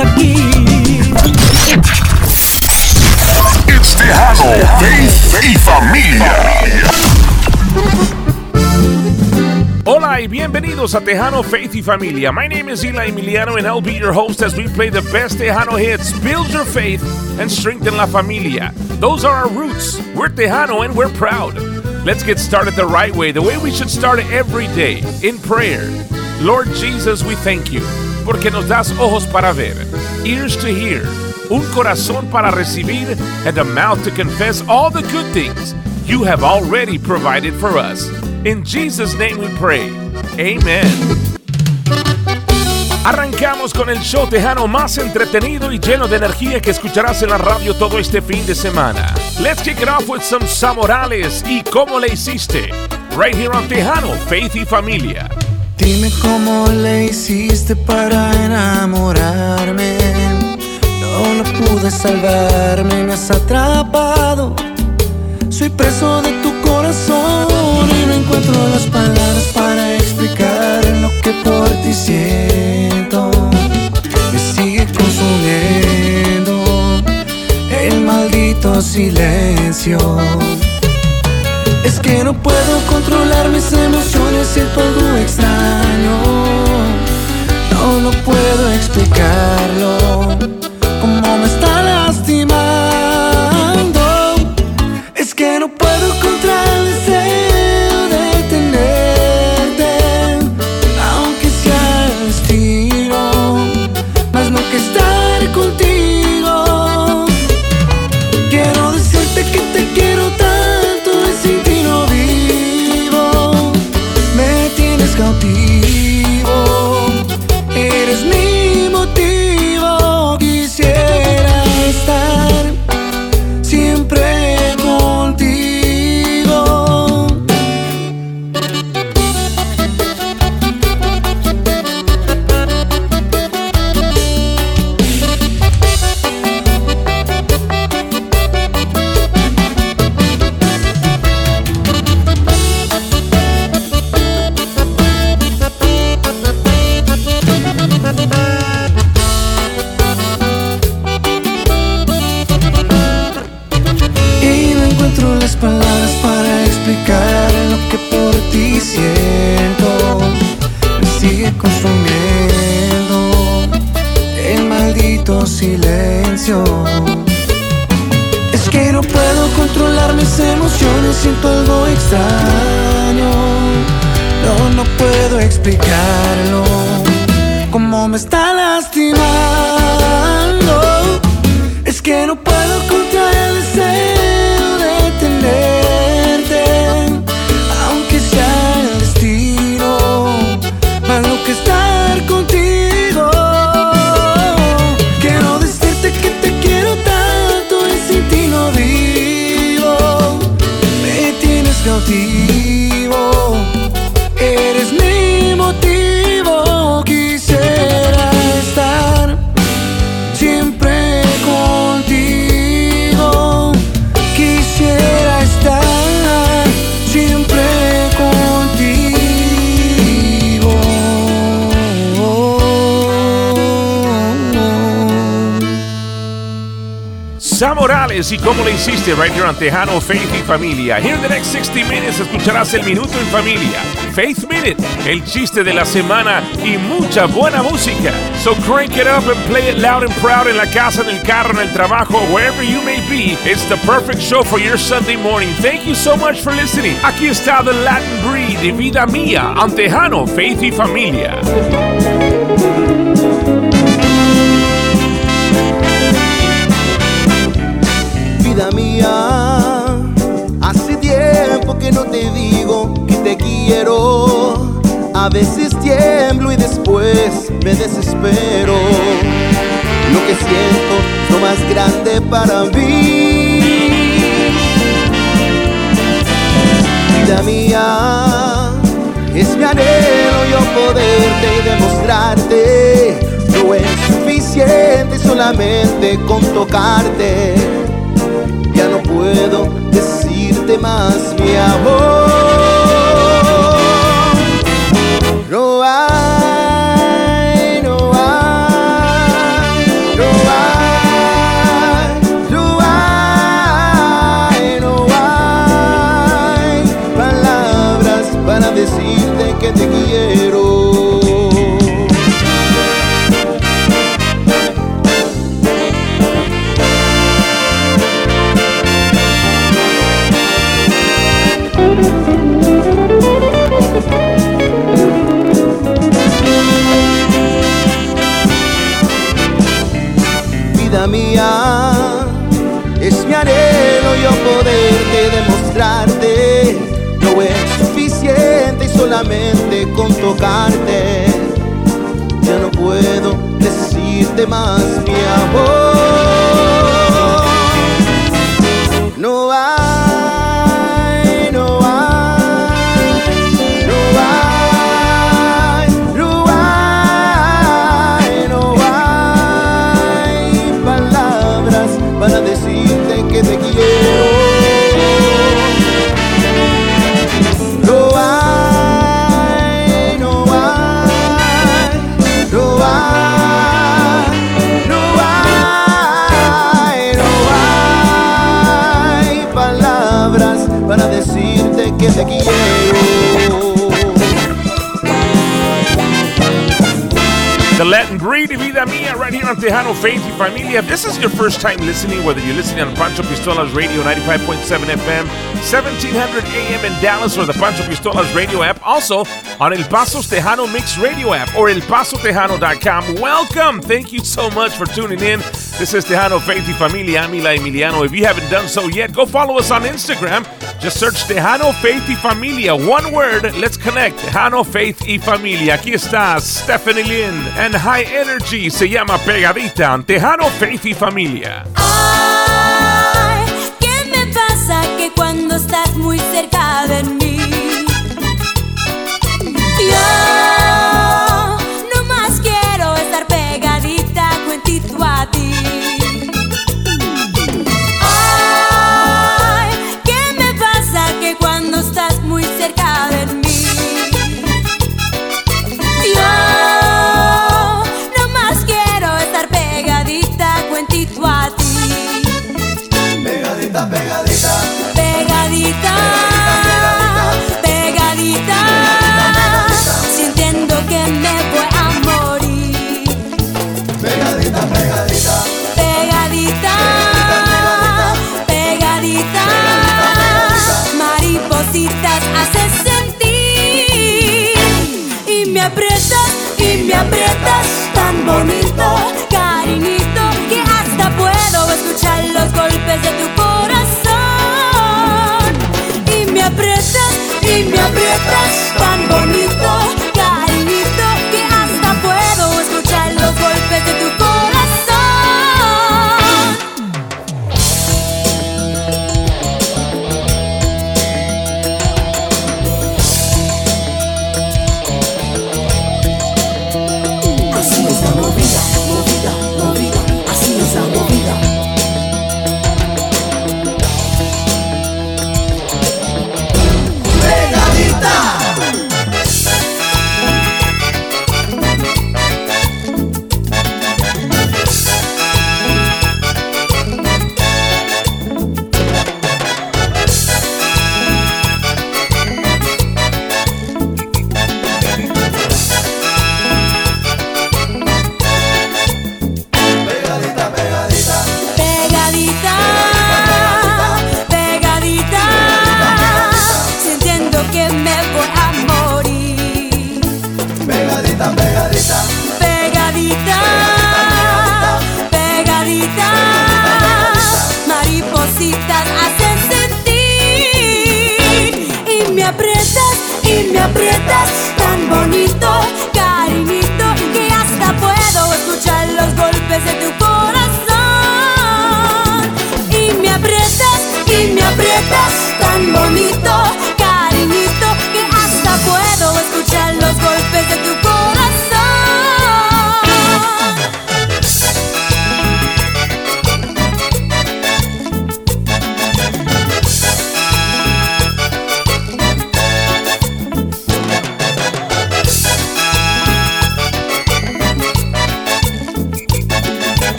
Aquí. It's Tejano, Faith y Familia. Hola y bienvenidos a Tejano Faith y Familia. My name is Eli Emiliano and I'll be your host as we play the best Tejano hits, build your faith, and strengthen la familia. Those are our roots. We're Tejano and we're proud. Let's get started the right way, the way we should start every day, in prayer. Lord Jesus, we thank you, porque nos das ojos para ver, ears to hear, un corazón para recibir, and a mouth to confess all the good things you have already provided for us. In Jesus' name we pray. Amen. Arrancamos con el show tejano más entretenido y lleno de energía que escucharás en la radio todo este fin de semana. Let's kick it off with some Samorales y cómo le hiciste. Right here on Tejano, Faith y Familia. Dime cómo le hiciste para enamorarme. No lo pude salvarme, me has atrapado. Soy preso de tu corazón y no encuentro las palabras me está lastimando. Y cómo le hiciste right here on Tejano, Faith y Familia. Here in the next 60 minutes escucharás el Minuto en Familia, Faith Minute, el chiste de la semana y mucha buena música. So crank it up and play it loud and proud en la casa, en el carro, en el trabajo, wherever you may be. It's the perfect show for your Sunday morning. Thank you so much for listening. Aquí está The Latin Breed de Vida Mía, on Tejano, Faith y Familia. no te digo que te quiero. A veces tiemblo y después me desespero. Lo que siento es lo más grande para mí. Vida mía, es mi anhelo yo poderte y demostrarte. No es suficiente solamente con tocarte decirte más mi con tocarte. Ya no puedo decirte más mi amor. Te quiero. The Latin Breed, Vida Mia, right here on Tejano Faith y Familia. If this is your first time listening, whether you're listening on Pancho Pistolas Radio 95.7 FM, 1700 AM in Dallas, or the Pancho Pistolas Radio app, also on El Paso's Tejano Mix Radio app or elpasotejano.com. Welcome. Thank you so much for tuning in. This is Tejano Faith y Familia. I'm Emiliano. If you haven't done so yet, go follow us on Instagram. Just search Tejano Faith y Familia. One word. Let's connect. Tejano Faith y Familia. Aquí está Stephanie Lynn and High Energy. Se llama Pegadita. Tejano Faith y Familia. Ay,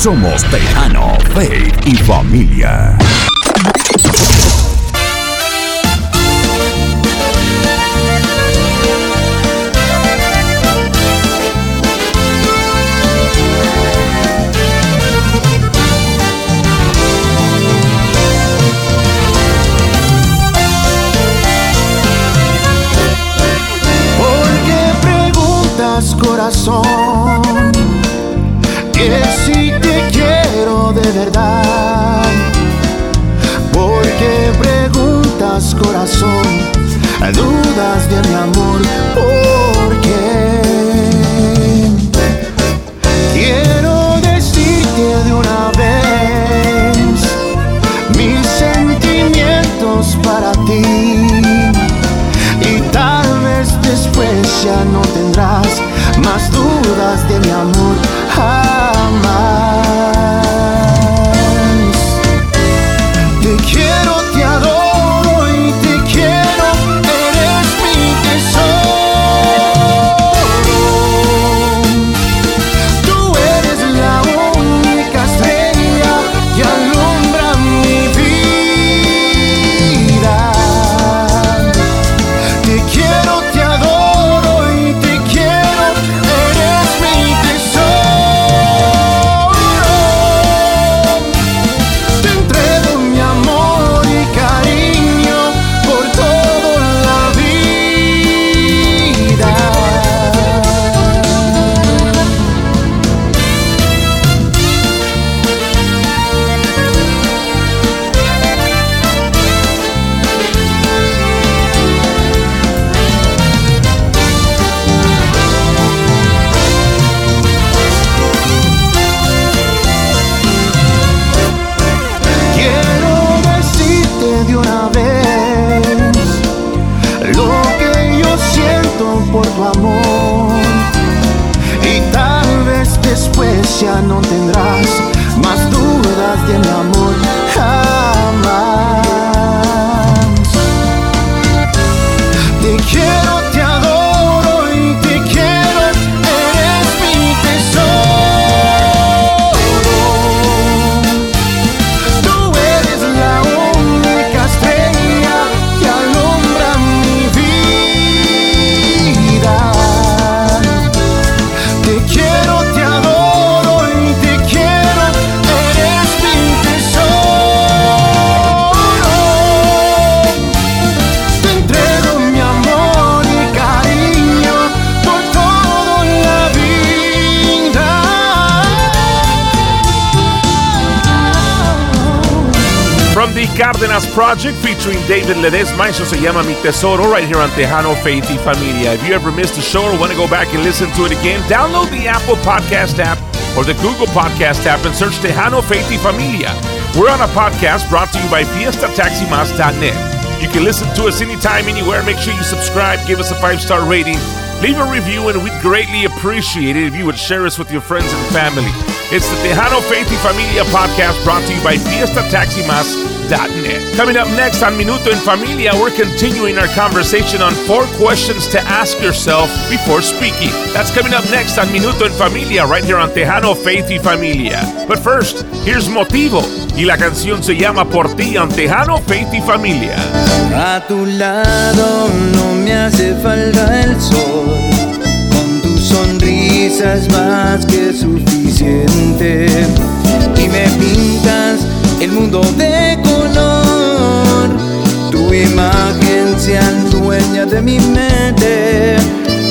Somos Tejano, Faith y Familia. corazón corazón, dudas de mi amor, ¿por Project featuring David Ledesma, eso se llama Mi Tesoro, right here on Tejano Faith y Familia. If you ever missed a show or want to go back and listen to it again, download the Apple Podcast app or the Google Podcast app and search Tejano Faith y Familia. We're on a podcast brought to you by FiestaTaximas.net. You can listen to us anytime, anywhere. Make sure you subscribe, give us a five star rating, leave a review, and we'd greatly appreciate it if you would share us with your friends and family. It's the Tejano Faith y Familia podcast brought to you by Coming up next on Minuto en Familia, we're continuing our conversation on four questions to ask yourself before speaking. That's coming up next on Minuto en Familia, right here on Tejano Faith y Familia. But first, here's Motivo, y la canción se llama Por ti on Tejano Faith y Familia. A tu lado no me hace falta el sol, más que suficiente y me pintas el mundo de imagen se dueña de mi mente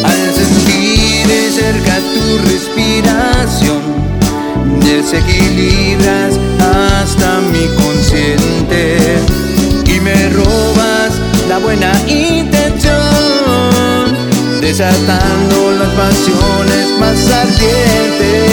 al sentir cerca tu respiración. Desequilibras hasta mi consciente y me robas la buena intención, desatando las pasiones más ardientes.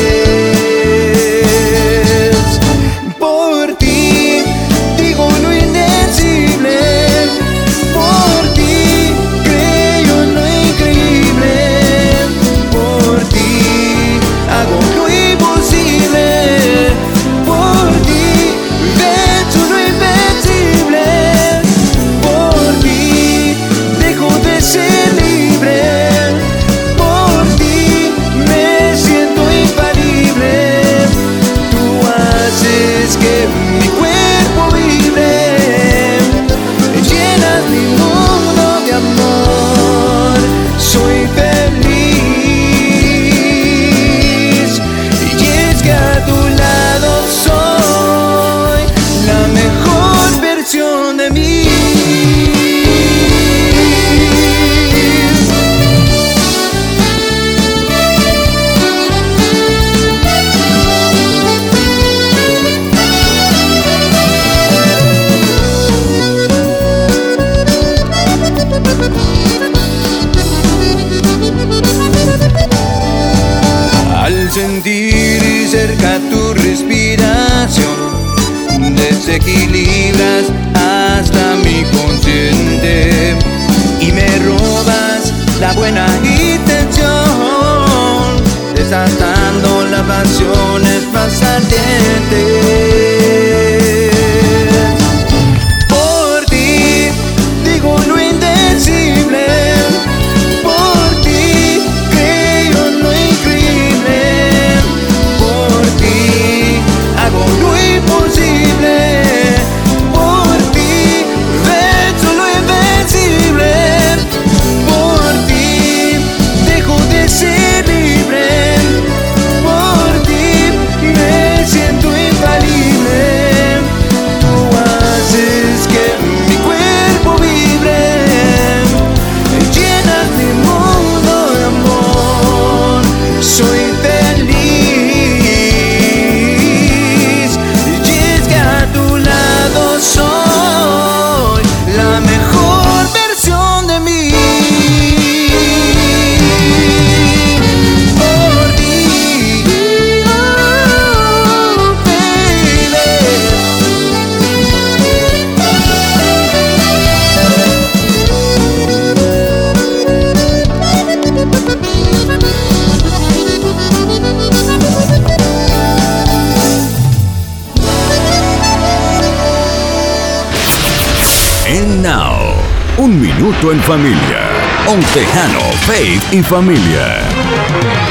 En familia. Un tejano, faith y familia.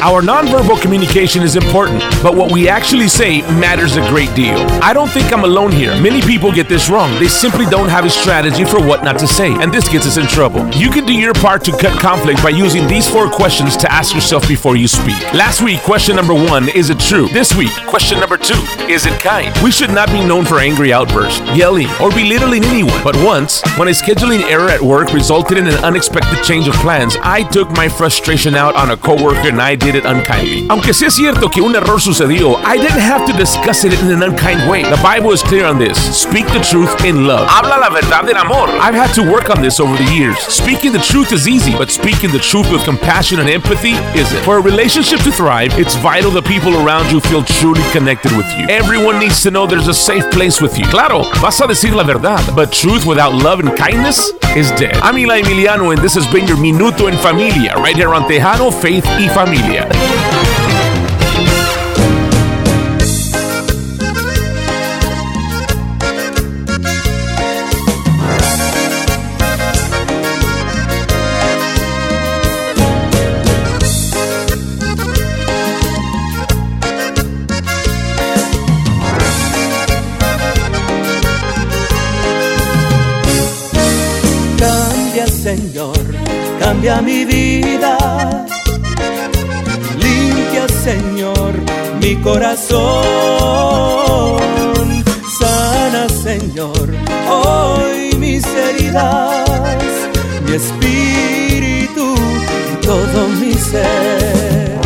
Our nonverbal communication is important, but what we actually say matters a great deal. I don't think I'm alone here. Many people get this wrong. They simply don't have a strategy for what not to say, and this gets us in trouble. You can do your part to cut conflict by using these four questions to ask yourself before you speak. Last week, question number one is it true? This week, question number two is it kind? We should not be known for angry outbursts, yelling, or belittling anyone. But once, when a scheduling error at work resulted in an unexpected change of plans, I took my frustration out on a coworker and I did it unkindly. Aunque sí es cierto que un error sucedió, I didn't have to discuss it in an unkind way. The Bible is clear on this. Speak the truth in love. Habla la verdad en amor. I've had to work on this over the years. Speaking the truth is easy, but speaking the truth with compassion and empathy isn't. For a relationship to thrive, it's vital the people around you feel truly connected with you. Everyone needs to know there's a safe place with you. Claro, vas a decir la verdad, but truth without love and kindness is dead. I'm Eli Emiliano, and this has been your Minuto en Familia, right here on Tejano Faith y Familia. Señor, cambia mi vida corazón. Sana, Señor, hoy mis heridas, mi espíritu y todo mi ser.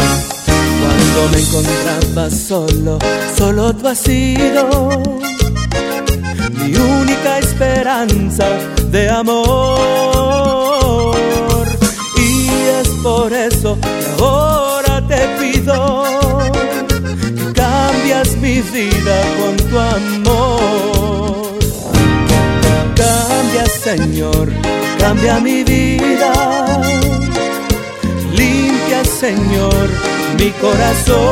Cuando me encontraba solo, solo tú has sido mi única esperanza de amor. Y es por eso que ahora te pido cambias mi vida con tu amor. Cambia, Señor, cambia mi vida. Limpia, Señor, mi corazón.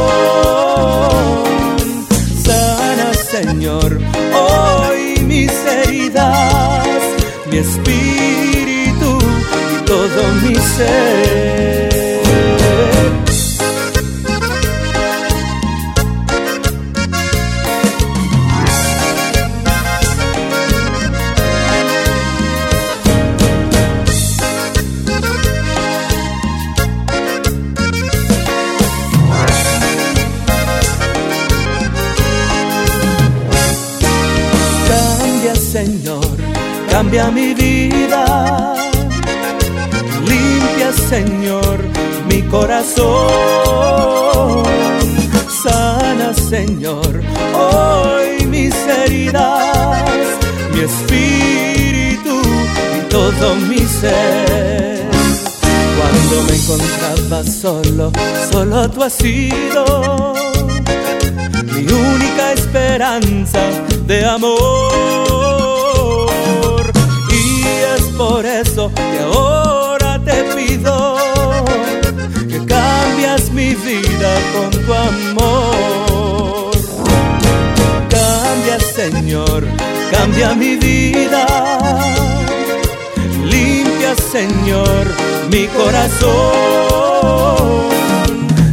Sana, Señor, hoy mis heridas, mi espíritu y todo mi ser. Cambia mi vida. Limpia, Señor, mi corazón. Sana, Señor, hoy mis heridas, mi espíritu y todo mi ser. Cuando me encontraba solo, solo tú has sido mi única esperanza de amor. Y por eso que ahora te pido que cambias mi vida con tu amor. Cambia, Señor, cambia mi vida. Limpia, Señor, mi corazón.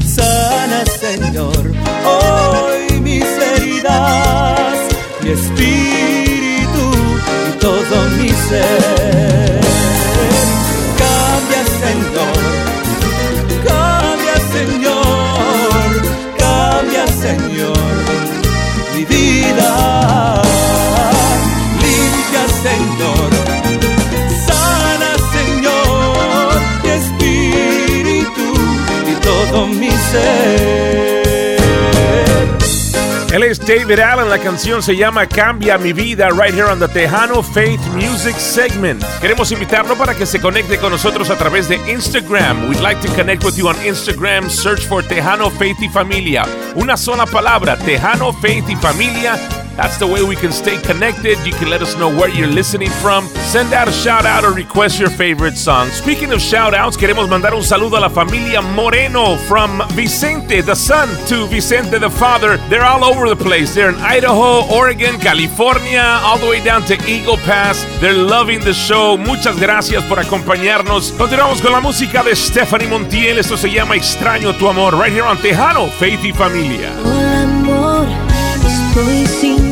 Sana, Señor, hoy mis heridas, mi espíritu y todo mi ser. Él es David Allen, la canción se llama Cambia mi vida, right here on the Tejano Faith Music segment. Queremos invitarlo para que se conecte con nosotros a través de Instagram. We'd like to connect with you on Instagram. Search for Tejano Faith y Familia. Una sola palabra, Tejano Faith y Familia. That's the way we can stay connected. You can let us know where you're listening from. Send out a shout out or request your favorite song. Speaking of shout outs, queremos mandar un saludo a la familia Moreno from Vicente, the son, to Vicente, the father. They're all over the place. They're in Idaho, Oregon, California, all the way down to Eagle Pass. They're loving the show. Muchas gracias por acompañarnos. Continuamos con la música de Stephanie Montiel. Esto se llama Extraño tu amor. Right here on Tejano, Faith y Familia. Hola amor, estoy sin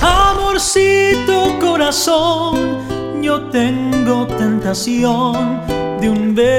Amorcito corazón, yo tengo tentación de un beso.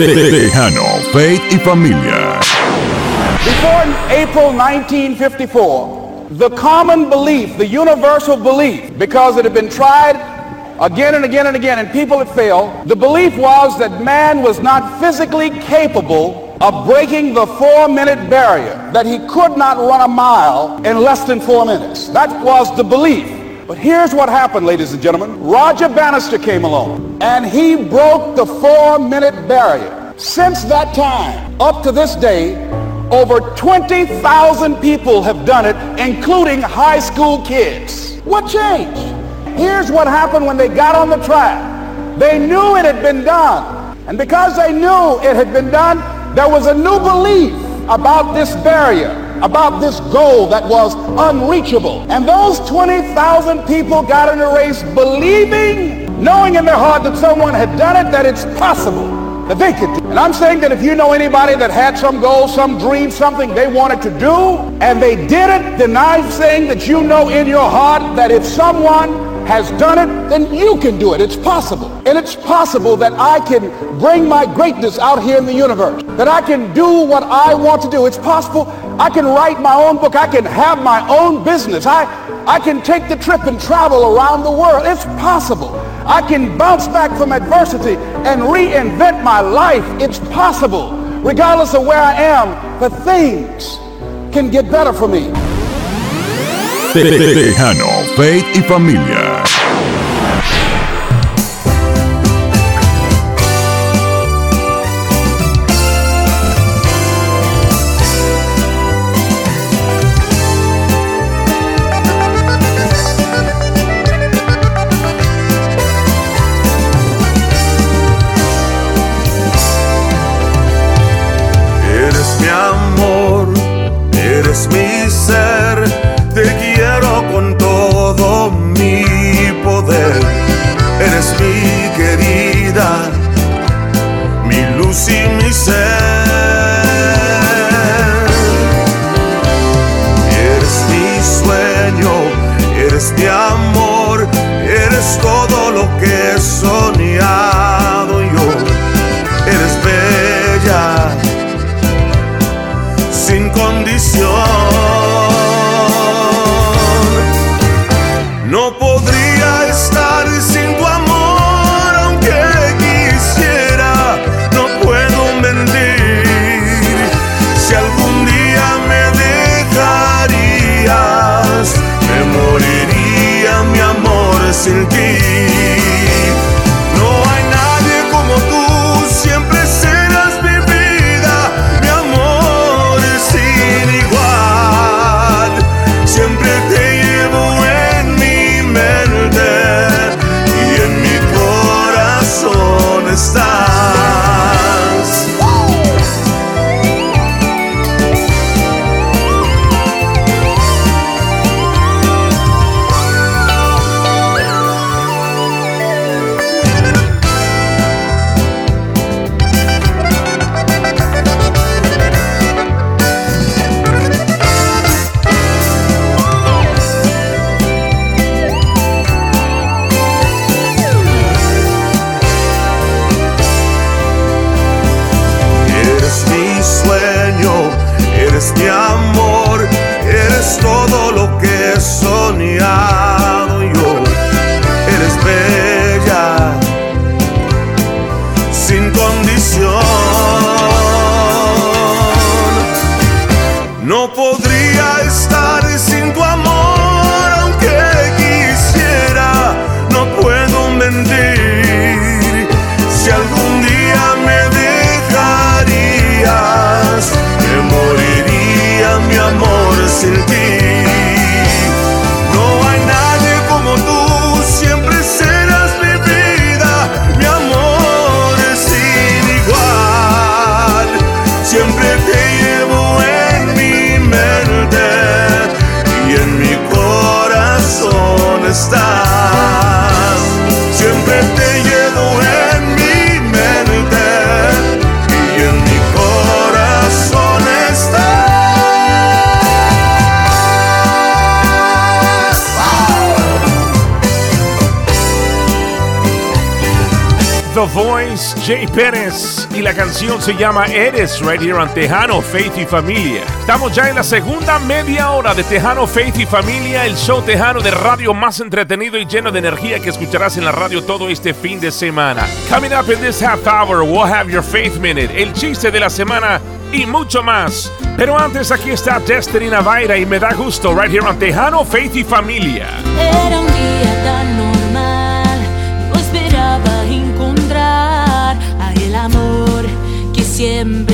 Tejano, Faith y Familia. Before April 1954, the common belief, the universal belief, because it had been tried again and again and again and people had failed, the belief was that man was not physically capable of breaking the four-minute barrier, that he could not run a mile in less than four minutes. That was the belief. But here's what happened, ladies and gentlemen. Roger Bannister came along, and he broke the four-minute barrier. Since that time, up to this day, over 20,000 people have done it, including high school kids. What changed? Here's what happened when they got on the track. They knew it had been done. And because they knew it had been done, there was a new belief about this barrier, about this goal that was unreachable. And those 20,000 people got in a race believing, knowing in their heart that someone had done it, that it's possible that they could do. It. And I'm saying that if you know anybody that had some goal, some dream, something they wanted to do, and they did it, then I'm saying that you know in your heart that if someone has done it, then you can do it. It's possible. And it's possible that I can bring my greatness out here in the universe. That I can do what I want to do. It's possible I can write my own book. I can have my own business. I, I can take the trip and travel around the world. It's possible. I can bounce back from adversity and reinvent my life. It's possible. Regardless of where I am, the things can get better for me. Tejano, Faith y Familia. Jay Pérez y la canción se llama Eres right here on Tejano, Faith y Familia. Estamos ya en la segunda media hora de Tejano, Faith y Familia, el show tejano de radio más entretenido y lleno de energía que escucharás en la radio todo este fin de semana. Coming up in this half hour, we'll have your Faith Minute, el chiste de la semana y mucho más. Pero antes aquí está Destiny Navaira y me da gusto right here on Tejano, Faith y Familia. Siempre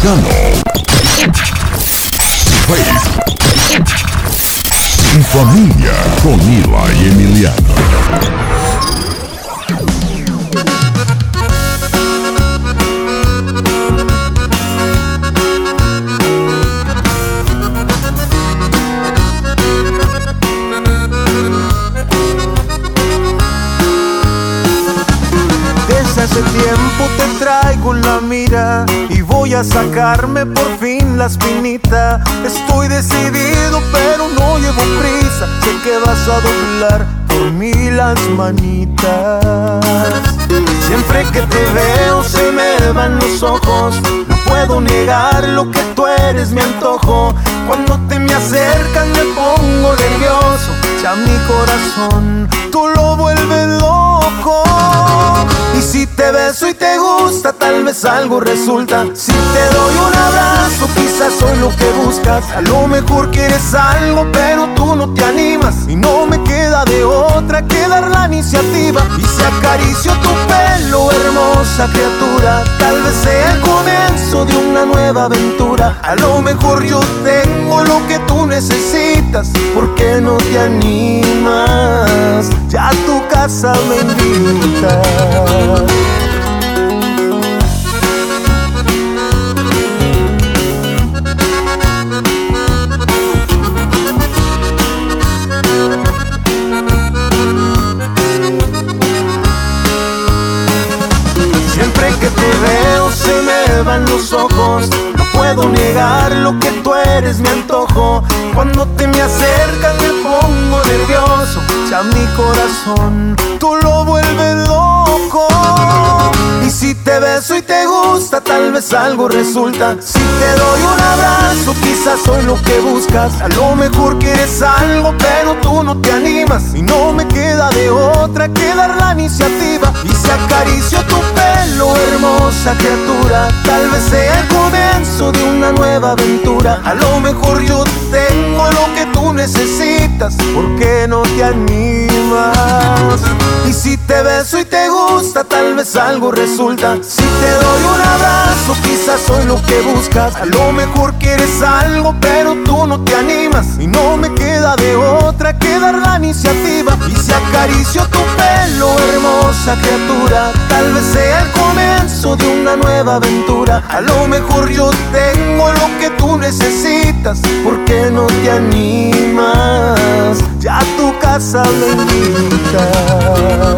Tejano. Faith. Y familia con Ila y Emiliano. Sacarme por fin la espinita. Estoy decidido pero no llevo prisa. Sé que vas a doblar por mí las manitas. Siempre que te veo se me van los ojos. No puedo negar lo que tú eres mi antojo. Cuando te me acercan me pongo nervioso. Ya mi corazón tú lo vuelves loco. Y si te beso y te gusta, tal vez algo resulta. Si te doy un abrazo, quizás soy lo que buscas. A lo mejor quieres algo, pero tú no te animas. Y no me de otra que dar la iniciativa. Y si acaricio tu pelo, hermosa criatura, tal vez sea el comienzo de una nueva aventura. A lo mejor yo tengo lo que tú necesitas. ¿Por qué no te animas? Ya tu casa me invitas. Los ojos. No puedo negar lo que tú eres mi antojo. Cuando te me acercas me pongo nervioso. Ya mi corazón tú lo vuelves loco. Y si te beso y te gusta, tal vez algo resulta. Si te doy un abrazo, quizás soy lo que buscas. A lo mejor quieres algo, pero tú no te animas. Y no me queda de otra que dar la iniciativa. Y si acaricio tu pelo, hermosa criatura, tal vez sea el comienzo de una nueva aventura. A lo mejor yo tengo lo que tú necesitas. ¿Por qué no te animas? Y si te beso y te gusta, tal vez algo resulta. Si te doy un abrazo, quizás soy lo que buscas. A lo mejor quieres algo, pero tú no te animas. Y no me queda de otra que dar la iniciativa. Y si acaricio tu pelo, hermosa criatura, tal vez sea el comienzo de una nueva aventura. A lo mejor yo tengo lo que tú necesitas. ¿Por qué no te animas? Ya tu casa me invitas.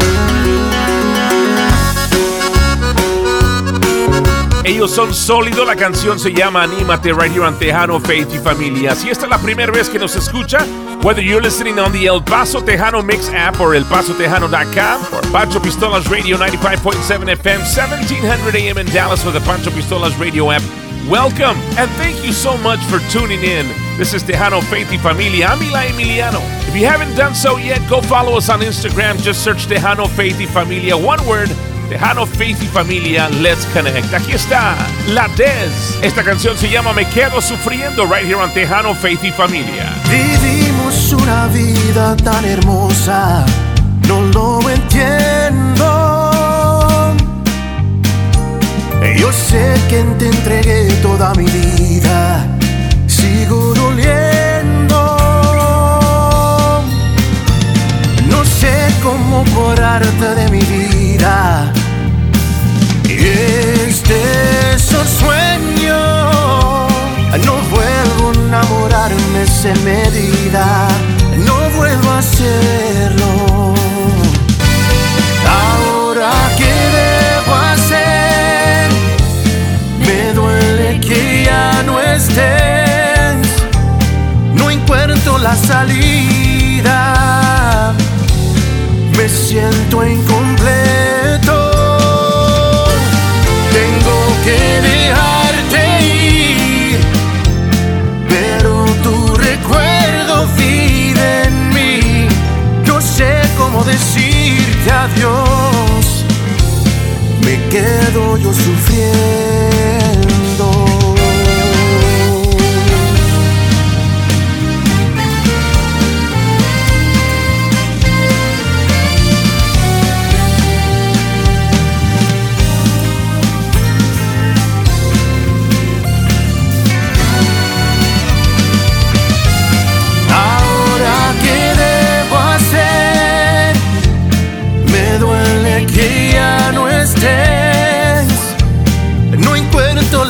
Ellos son sólidos, la canción se llama Anímate right here on Tejano Faith y Familia. Si esta es la primera vez que nos escucha, whether you're listening on the El Paso Tejano Mix app or elpasotejano.com or Pancho Pistolas Radio 95.7 FM, 1700 AM in Dallas with the Pancho Pistolas Radio app, welcome and thank you so much for tuning in. This is Tejano Faith y Familia. I'm Eli Emiliano. If you haven't done so yet, go follow us on Instagram. Just search Tejano Faith y Familia. One word. Tejano Faith y Familia, let's connect. Aquí está La Dez. Esta canción se llama Me Quedo Sufriendo, right here on Tejano Faith y Familia. Vivimos una vida tan hermosa no lo entiendo. Yo sé que te entregué toda mi vida, sigo doliendo. No sé cómo curarte de mi vida. Este es un sueño, no vuelvo a enamorarme sin medida, no vuelvo a hacerlo. No encuentro la salida, me siento incompleto. Tengo que dejarte ir, pero tu recuerdo vive en mí. No sé cómo decirte adiós, me quedo yo sufriendo.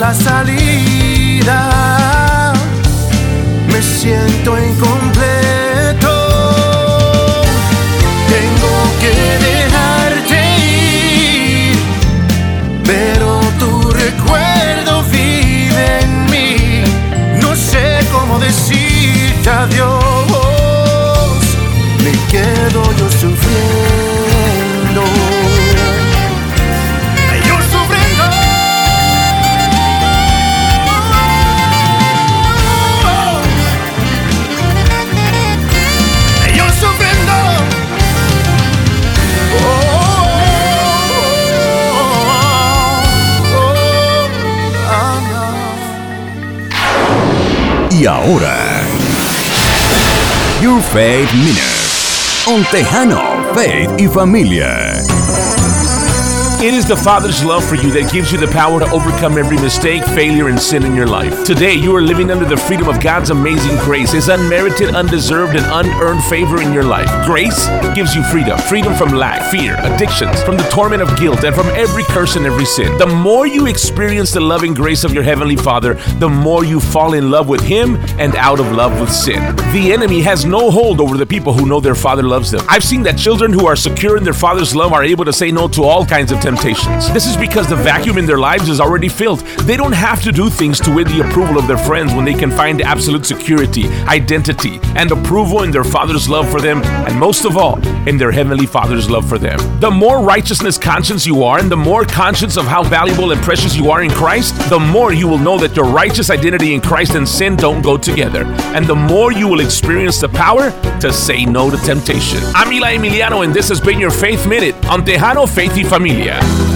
La salida, me siento incompleto, Y ahora, Your Faith Minute. On Tejano, Faith y Familia. Is the Father's love for you that gives you the power to overcome every mistake, failure, and sin in your life. Today, you are living under the freedom of God's amazing grace, His unmerited, undeserved, and unearned favor in your life. Grace gives you freedom freedom from lack, fear, addictions, from the torment of guilt, and from every curse and every sin. The more you experience the loving grace of your Heavenly Father, the more you fall in love with Him and out of love with sin. The enemy has no hold over the people who know their Father loves them. I've seen that children who are secure in their Father's love are able to say no to all kinds of temptations. This is because the vacuum in their lives is already filled. They don't have to do things to win the approval of their friends when they can find absolute security, identity, and approval in their Father's love for them, and most of all, in their Heavenly Father's love for them. The more righteousness conscious you are, and the more conscious of how valuable and precious you are in Christ, the more you will know that your righteous identity in Christ and sin don't go together, and the more you will experience the power to say no to temptation. I'm Eli Emiliano, and this has been your Faith Minute on Tejano Faith y Familia.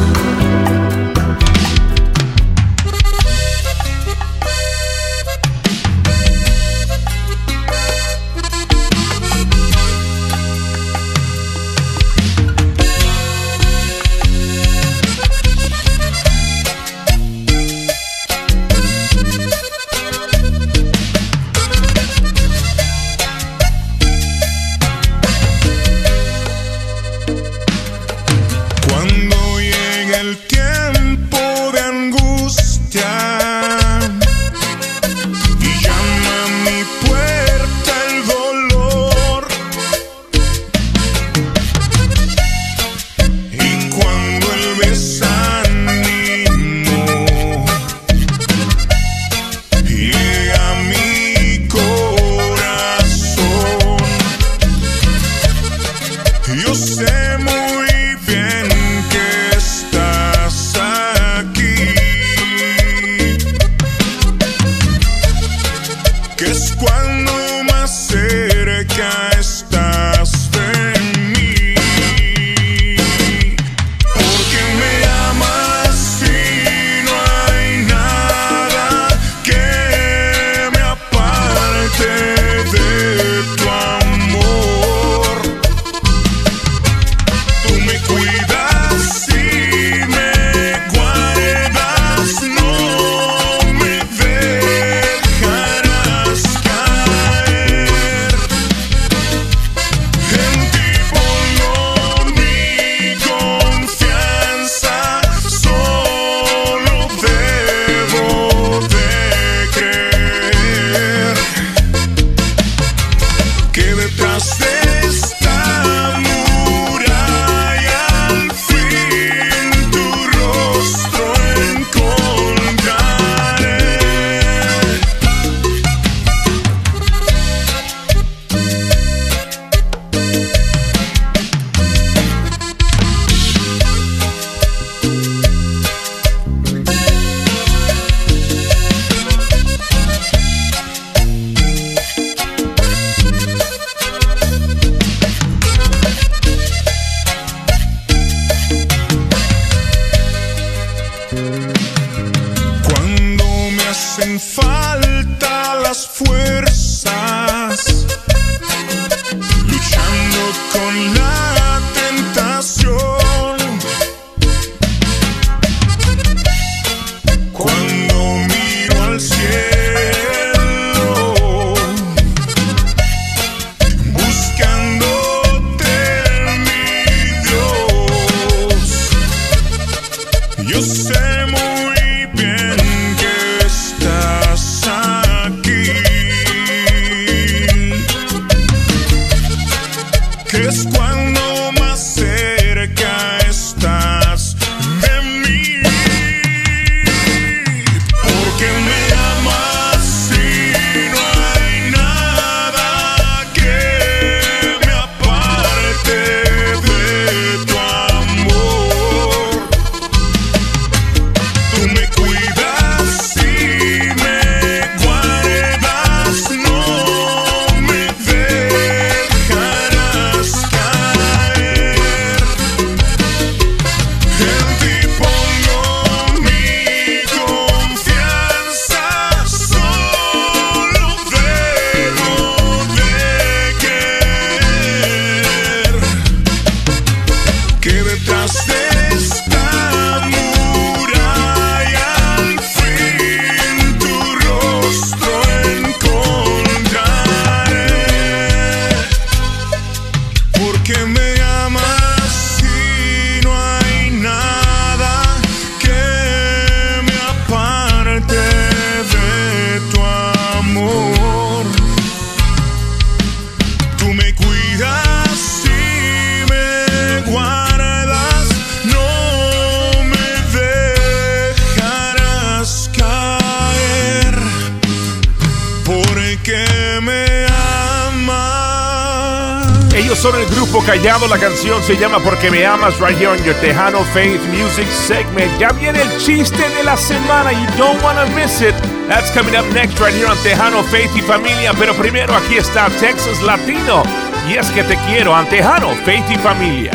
La canción se llama Porque me amas right here on your Tejano Faith Music segment. Ya viene el chiste de la semana. You don't want to miss it. That's coming up next right here on Tejano Faith y Familia. Pero primero aquí está Texas Latino. Y es que te quiero, Antejano, Faith y Familia.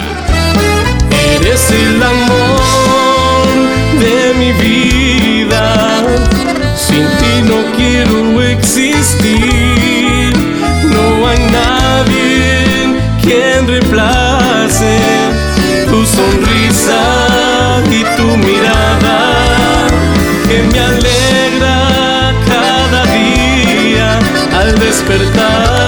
Eres el amor de mi vida. Sin ti no quiero existir. No hay nadie quien reemplace tu sonrisa y tu mirada que me alegra cada día al despertar.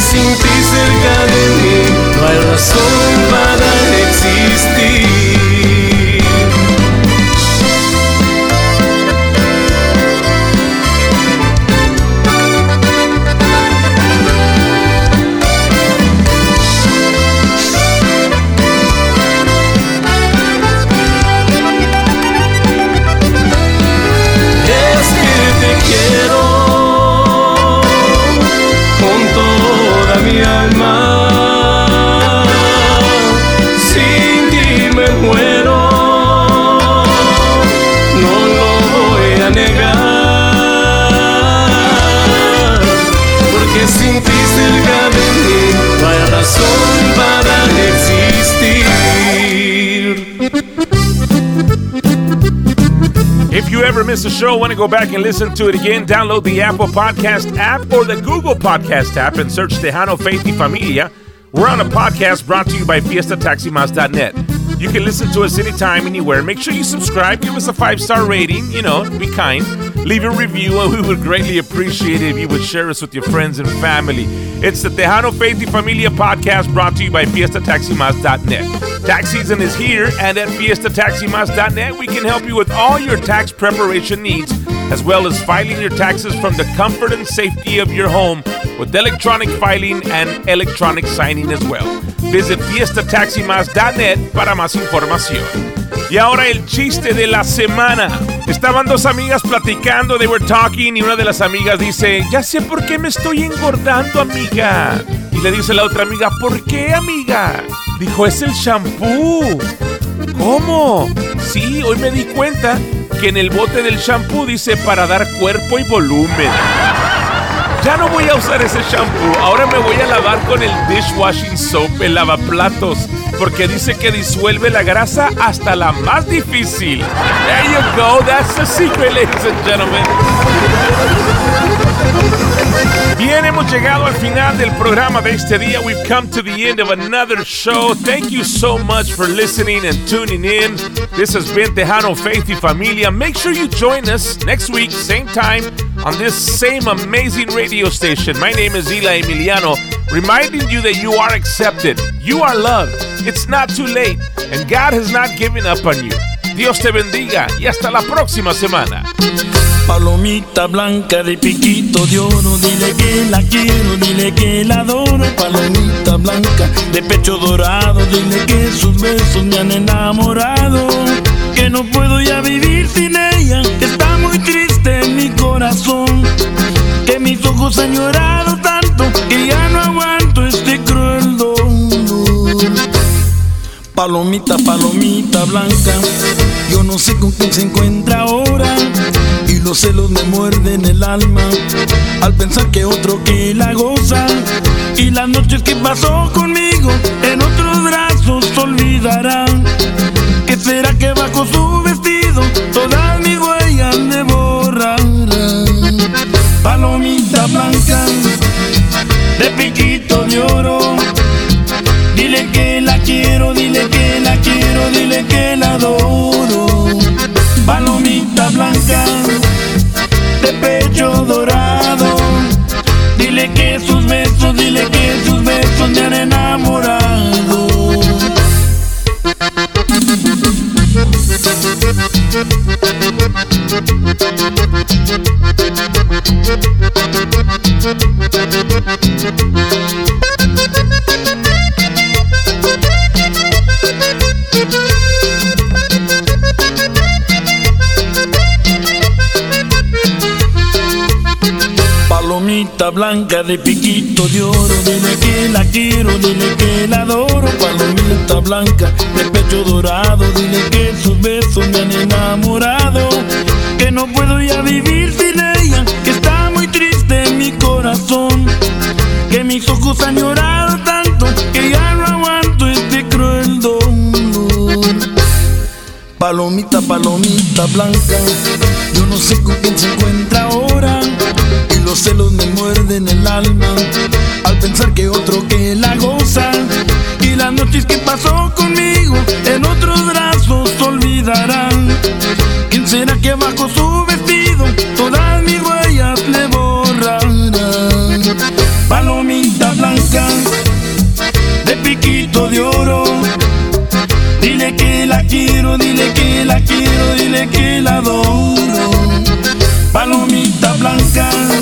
Sin ti cerca de mí no hay razón para existir. Show, want to go back and listen to it again, download the Apple Podcast app or the Google Podcast app and search Tejano Faith y Familia. We're on a podcast brought to you by FiestaTaximas.net. You can listen to us anytime, anywhere. Make sure you subscribe, give us a five star rating, you know, be kind. Leave a review, and we would greatly appreciate it if you would share us with your friends and family. It's the Tejano Faith y Familia podcast brought to you by FiestaTaximas.net. Tax season is here, and at FiestaTaximas.net, we can help you with all your tax preparation needs, as well as filing your taxes from the comfort and safety of your home with electronic filing and electronic signing as well. Visit FiestaTaximas.net para más información. Y ahora el chiste de la semana. Estaban dos amigas platicando, they were talking, y una de las amigas dice, ya sé por qué me estoy engordando, amiga. Y le dice la otra amiga, ¿por qué, amiga? Dijo, es el shampoo. ¿Cómo? Sí, hoy me di cuenta que en el bote del shampoo dice para dar cuerpo y volumen. Ya no voy a usar ese shampoo, ahora me voy a lavar con el dishwashing soap, el lavaplatos, porque dice que disuelve la grasa hasta la más difícil. There you go, that's the secret, ladies and gentlemen. Bien, hemos llegado al final del programa de este día. We've come to the end of another show. Thank you so much for listening and tuning in. This has been Tejano Faith y Familia. Make sure you join us next week, same time, on this same amazing radio station. My name is Eli Emiliano, reminding you that you are accepted, you are loved. It's not too late, and God has not given up on you. Dios te bendiga y hasta la próxima semana. Palomita blanca de piquito de oro, dile que la quiero, dile que la adoro. Palomita blanca de pecho dorado, dile que sus besos me han enamorado. Que no puedo ya vivir sin ella, Que mis ojos han llorado tanto, que ya no aguanto este cruel dolor. Palomita, palomita blanca, yo no sé con quién se encuentra ahora. Y los celos me muerden el alma al pensar que otro que la goza. Y las noches que pasó conmigo en otros brazos olvidarán. ¿Qué será que bajo su vestido todas piquito de oro. Dile que la quiero, Palomita, blanca, yo no sé con quién se encuentra ahora. Y los celos me muerden el alma al pensar que otro que la goza. Y las noches que pasó conmigo en otros brazos olvidarán. ¿Quién será que bajo su vestido todas mis huellas le borrarán? Palomita blanca de piquito de oro. Dile que la quiero, dile que la quiero, dile que la adoro. Palomita blanca